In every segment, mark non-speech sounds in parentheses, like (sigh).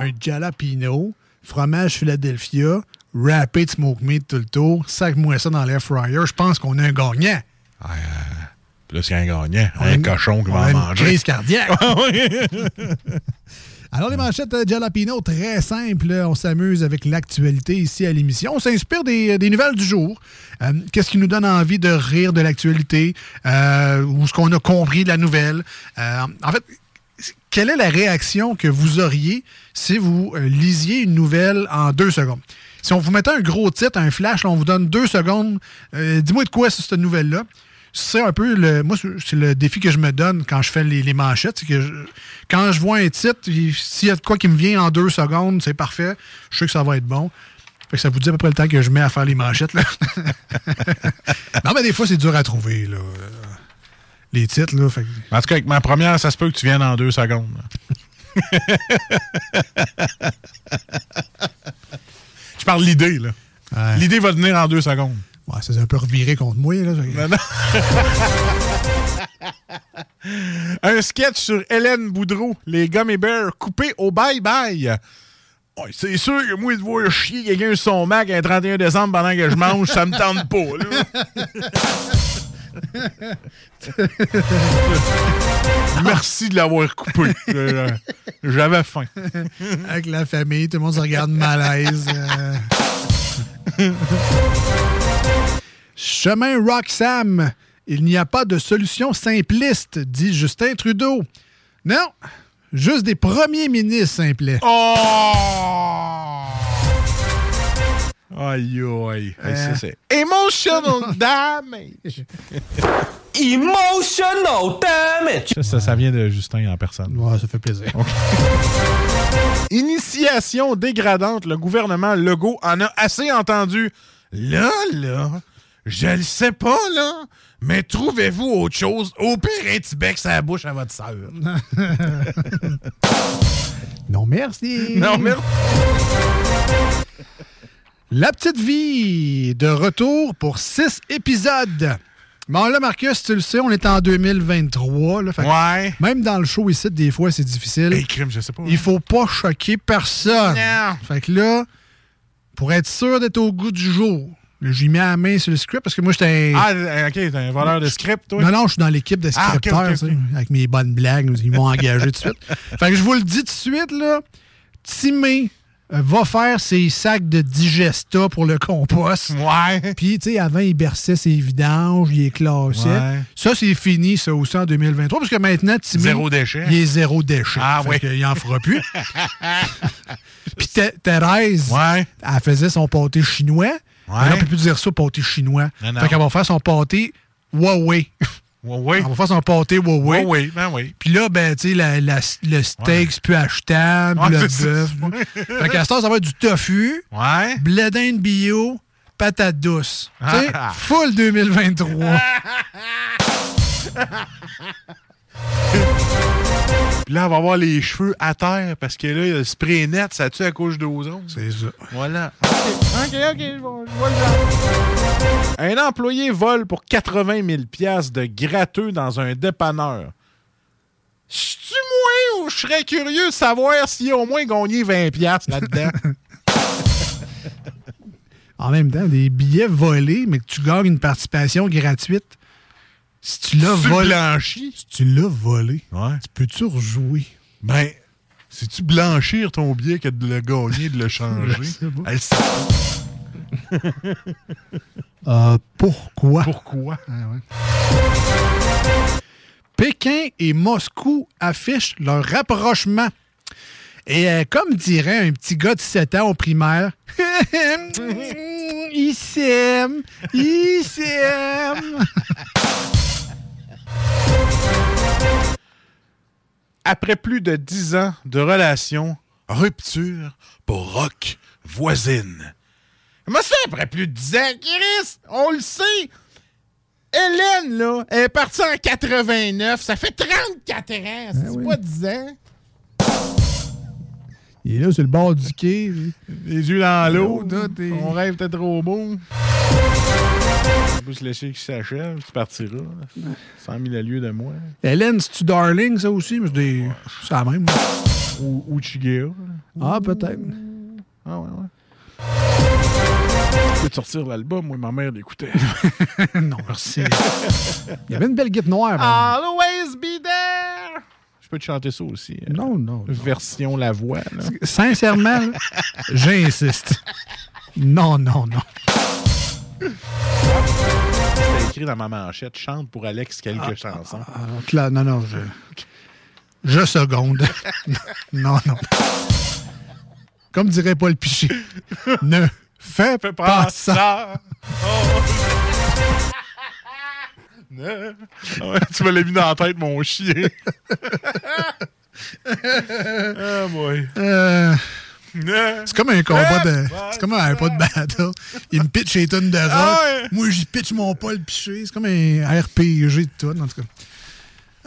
un jalapeno, fromage Philadelphia, râpé de smoke meat tout le tour, sac-moi ça dans l'air fryer, je pense qu'on a un gagnant. Plus qu'un gagnant, On a un cochon qui va en une manger. crise cardiaque. (laughs) Oui. (laughs) Alors, les manchettes euh, Jalapino, très simples. On s'amuse avec l'actualité ici à l'émission. On s'inspire des, des nouvelles du jour. Euh, Qu'est-ce qui nous donne envie de rire de l'actualité euh, ou ce qu'on a compris de la nouvelle? Euh, en fait, quelle est la réaction que vous auriez si vous euh, lisiez une nouvelle en deux secondes? Si on vous mettait un gros titre, un flash, on vous donne deux secondes, euh, dis-moi de quoi c'est cette nouvelle-là. C'est un peu le. Moi, c'est le défi que je me donne quand je fais les, manchettes. C'est que quand je vois un titre, il- s'il y a de quoi qui me vient en deux secondes, c'est parfait. Je sais que ça va être bon. Fait que ça vous dit à peu près le temps que je mets à faire les manchettes. Là. (laughs) non, mais des fois, c'est dur à trouver. Là. Les titres, là. Fait que- En tout cas, avec ma première, ça se peut que tu viennes en deux secondes. (laughs) Je parle de l'idée, là. Ouais. L'idée va venir en deux secondes. Ouais, ça s'est un peu reviré contre moi. Là. Non, non. (laughs) un sketch sur Hélène Boudreau, les Gummy Bears coupés au bye-bye. Ouais, c'est sûr que moi, de voir chier quelqu'un sur son Mac un 31 décembre pendant que je mange, ça me tente pas. là. (laughs) Merci de l'avoir coupé. Euh, J'avais faim. Avec la famille, tout le monde se regarde malaise. euh. Chemin Roxham. Il n'y a pas de solution simpliste, dit Justin Trudeau. Non, juste des premiers ministres simplets. Oh! Aïe, aïe. Ça, c'est emotional (laughs) damage. Emotional damage. Ça, ça, ça vient de Justin en personne. Ouais, ça fait plaisir. (laughs) Initiation dégradante. Le gouvernement Legault en a assez entendu. Là, là, je le sais pas, là, mais trouvez-vous autre chose? Au pire, un petit bec la bouche à votre sœur. (laughs) Non, merci. non, merci. La petite vie, de retour pour six épisodes. Bon, là, Marcus, tu le sais, on est en 2023. Là, fait que Ouais. Même dans le show ici, des fois, c'est difficile. Hey, crime, je sais pas. Il faut pas choquer personne. Non. Fait que là, pour être sûr d'être au goût du jour, j'ai mis la main sur le script parce que moi, j'étais. un- Ah, euh, ok, t'es un voleur de script, toi? Non, non, je suis dans l'équipe de Ah, scripteurs, avec mes bonnes blagues. Ils m'ont engagé tout de suite. (laughs) Fait que je vous le dis tout de suite, là. Timé va faire ses sacs de digesta pour le compost. Ouais. Puis, tu sais, avant, il berçait ses vidanges, il les classait. Ouais. Ça, c'est fini, ça, aussi en 2023, parce que maintenant, Timé... Zéro déchet. Il est zéro déchet. Ah, Fait oui. qu'il en fera plus. (laughs) Puis Thé- Thérèse, Ouais. elle faisait son pâté chinois. Ouais. Elle ne peut plus dire ça, pâté chinois. Non, non. Fait qu'elle va faire son pâté Huawei. Ouais, ouais. Elle va faire son pâté Huawei. Ouais, ouais, ben oui. Puis là, ben, tu sais, la- la- le steak, c'est plus achetable, Ouais, le bœuf. fait qu'à ce temps, ça va être du tofu, Ouais. blé d'Inde bio, patate douce. Tu sais, Ah. full 2023. (laughs) Puis là, on va avoir les cheveux à terre parce que là, il y a le spray net, ça tue à cause d'ozone. C'est ça. Voilà. OK, OK, OK, je vois, je vois le genre. Un employé vole pour 80 000 piastres de gratteux dans un dépanneur. C'est-tu moi ou je serais curieux de savoir s'il a au moins gagné 20 piastres là-dedans? (laughs) En même temps, des billets volés, mais que tu gagnes une participation gratuite. Si tu l'as Tu volé. blanchi? Si tu l'as volé, Ouais. tu peux-tu rejouer? Ben, C'est-tu blanchir ton billet que de le gagner, de le changer? (laughs) Elle sait. (laughs) Euh, pourquoi? Pourquoi? Ah ouais. Pékin et Moscou affichent leur rapprochement. Et euh, comme dirait un petit gars de 7 ans au primaire, (laughs) ils s'aiment, ils s'aiment. Après plus de dix ans de relation, rupture pour Rock voisine. Comment ça, après plus de dix ans, Chris? On le sait! Hélène, là, elle est partie en 89. Ça fait 34 ans. C'est oui. pas 10 ans. Il est là sur le bord du quai. Les yeux dans l'eau. Ton rêve était trop beau. Se laisser qu'il s'achève. Tu partiras. 100 000 à lieu de moi. Hélène, c'est-tu Darling, ça aussi? Mais c'est des- c'est la même. Ou, ou Chiguea. Ah, peut-être. Ah ouais, ouais. Je peux te sortir l'album, moi, ma mère l'écoutait. (laughs) non, merci. Il y avait une belle guitare noire. Ben. Always be there! Je peux te chanter ça aussi. euh, Non, non. non. Version la voix. là. Sincèrement, j'insiste. Non, non, non. C'était écrit dans ma manchette. Chante pour Alex quelques chansons. Alors, Cla- non, non, je. Je seconde. (laughs) non, non. Comme dirait Paul Piché, (laughs) ne fais, pas, pas ça. ça! Oh. Ne- Ah ouais, tu me l'as mis dans la tête, mon chien. (laughs) ah, boy. Euh, c'est comme un combat de. C'est comme un pas de battle. Il me pitch les tonnes de rock. Ah ouais. Moi, j'y pitch mon Paul Piché. C'est comme un RPG de tout, en tout cas.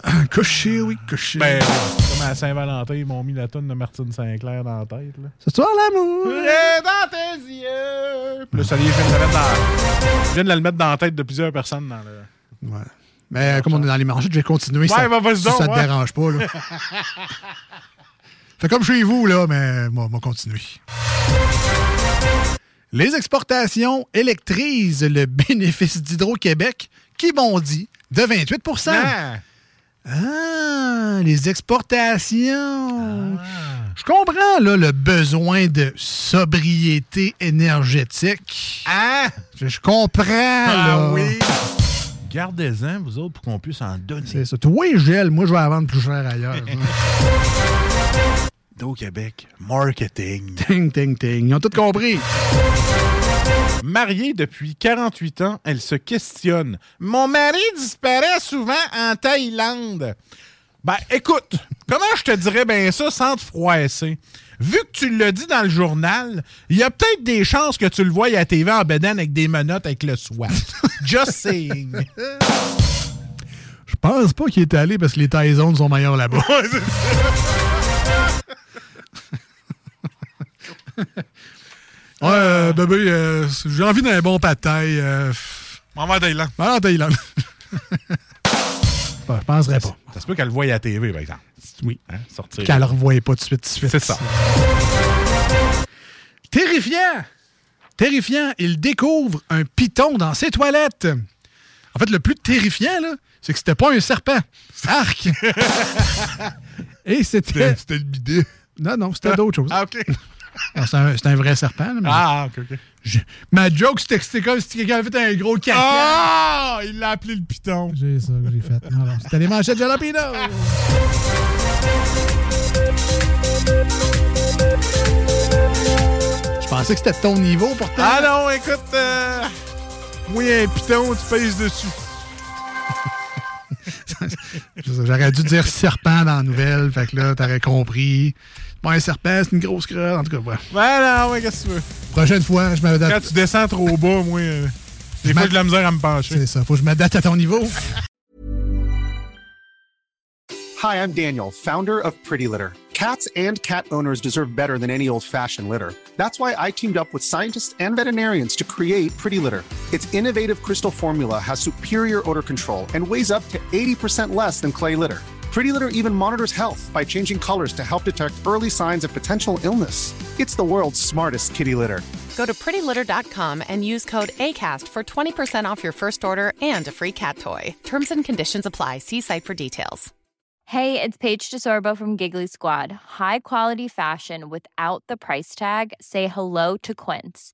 (clears throat) Couché, oui, couché. Ben, comme à Saint-Valentin, ils m'ont mis la tonne de Martine Sinclair dans la tête. Là. Ce soir, l'amour. Dans tes yeux. Puis là, ça y est, je viens de la mettre dans, je viens de la mettre dans la tête de plusieurs personnes dans le. Ouais. Mais euh, comme on est dans les manchettes, je vais continuer. ça, bah, vas-y si donc, ça te ouais. dérange pas. Là. (laughs) Fait comme chez vous, là, mais moi, moi continuer. Les exportations électrisent le (laughs) bénéfice d'Hydro-Québec qui bondit de 28 Ah. Ah, les exportations. Ah. Je comprends là, le besoin de sobriété énergétique. Ah! Je, je comprends. là. Gardez-en, vous autres, pour qu'on puisse en donner. C'est ça. Toi, gel, moi, je vais la vendre plus cher ailleurs. (laughs) Au Québec, marketing. (laughs) ting, ting, ting. Ils ont tout compris. Mariée depuis 48 ans, elle se questionne. Mon mari disparaît souvent en Thaïlande. Ben, écoute, comment je te dirais bien ça sans te froisser? Vu que tu l'as dit dans le journal, il y a peut-être des chances que tu le voies à TV en bedaine avec des menottes avec le SWAT. (laughs) Just saying. Je pense pas qu'il est allé parce que les Taizones sont meilleurs là-bas. (laughs) (laughs) Ouais, euh, bébé, euh, j'ai envie d'un bon pâte taille. Euh, en Thaïlande. va en Thaïlande. Bon, (laughs) je penserais pas. Ça se peut qu'elle le voie à la TV, par exemple. Oui. Hein, sortir. Qu'elle le revoyait pas tout de suite, tout de suite. C'est ça. Terrifiant! Terrifiant, il découvre un python dans ses toilettes. En fait, le plus terrifiant, là, c'est que c'était pas un serpent. Arc! (laughs) Et c'était. C'était le bidet. Non, non, c'était d'autres choses. Ah, OK. (laughs) C'est un, un vrai serpent. là, mais Ah, OK, OK. je- Ma joke, c'était que c'était comme si quelqu'un avait fait un gros caca. Ah! Il l'a appelé le piton. J'ai ça que j'ai fait. C'était les manchettes de. Je pensais que c'était de ton niveau, pourtant. Ah non, écoute, euh, moi, un piton, tu pèses dessus. (laughs) J'aurais dû dire serpent dans la nouvelle, fait que là, t'aurais compris. Pas un serpent, c'est une grosse crotte. En tout cas, voilà. Ben non, ouais, qu'est-ce que tu veux? Prochaine fois, je Quand m'adapte. tu descends trop bas, moi, euh, des fois, j'ai de la misère à me pencher. C'est ça, faut que je m'adapte à ton niveau. Hi, I'm Daniel, founder of Pretty Litter. Cats and cat owners deserve better than any old fashioned litter. That's why I teamed up with scientists and veterinarians to create Pretty Litter. Its innovative crystal formula has superior odor control and weighs up to 80% less than clay litter. Pretty Litter even monitors health by changing colors to help detect early signs of potential illness. It's the world's smartest kitty litter. Go to prettylitter.com and use code ACAST for 20% off your first order and a free cat toy. Terms and conditions apply. See site for details. Hey, it's Paige DeSorbo from Giggly Squad. High quality fashion without the price tag. Say hello to Quince.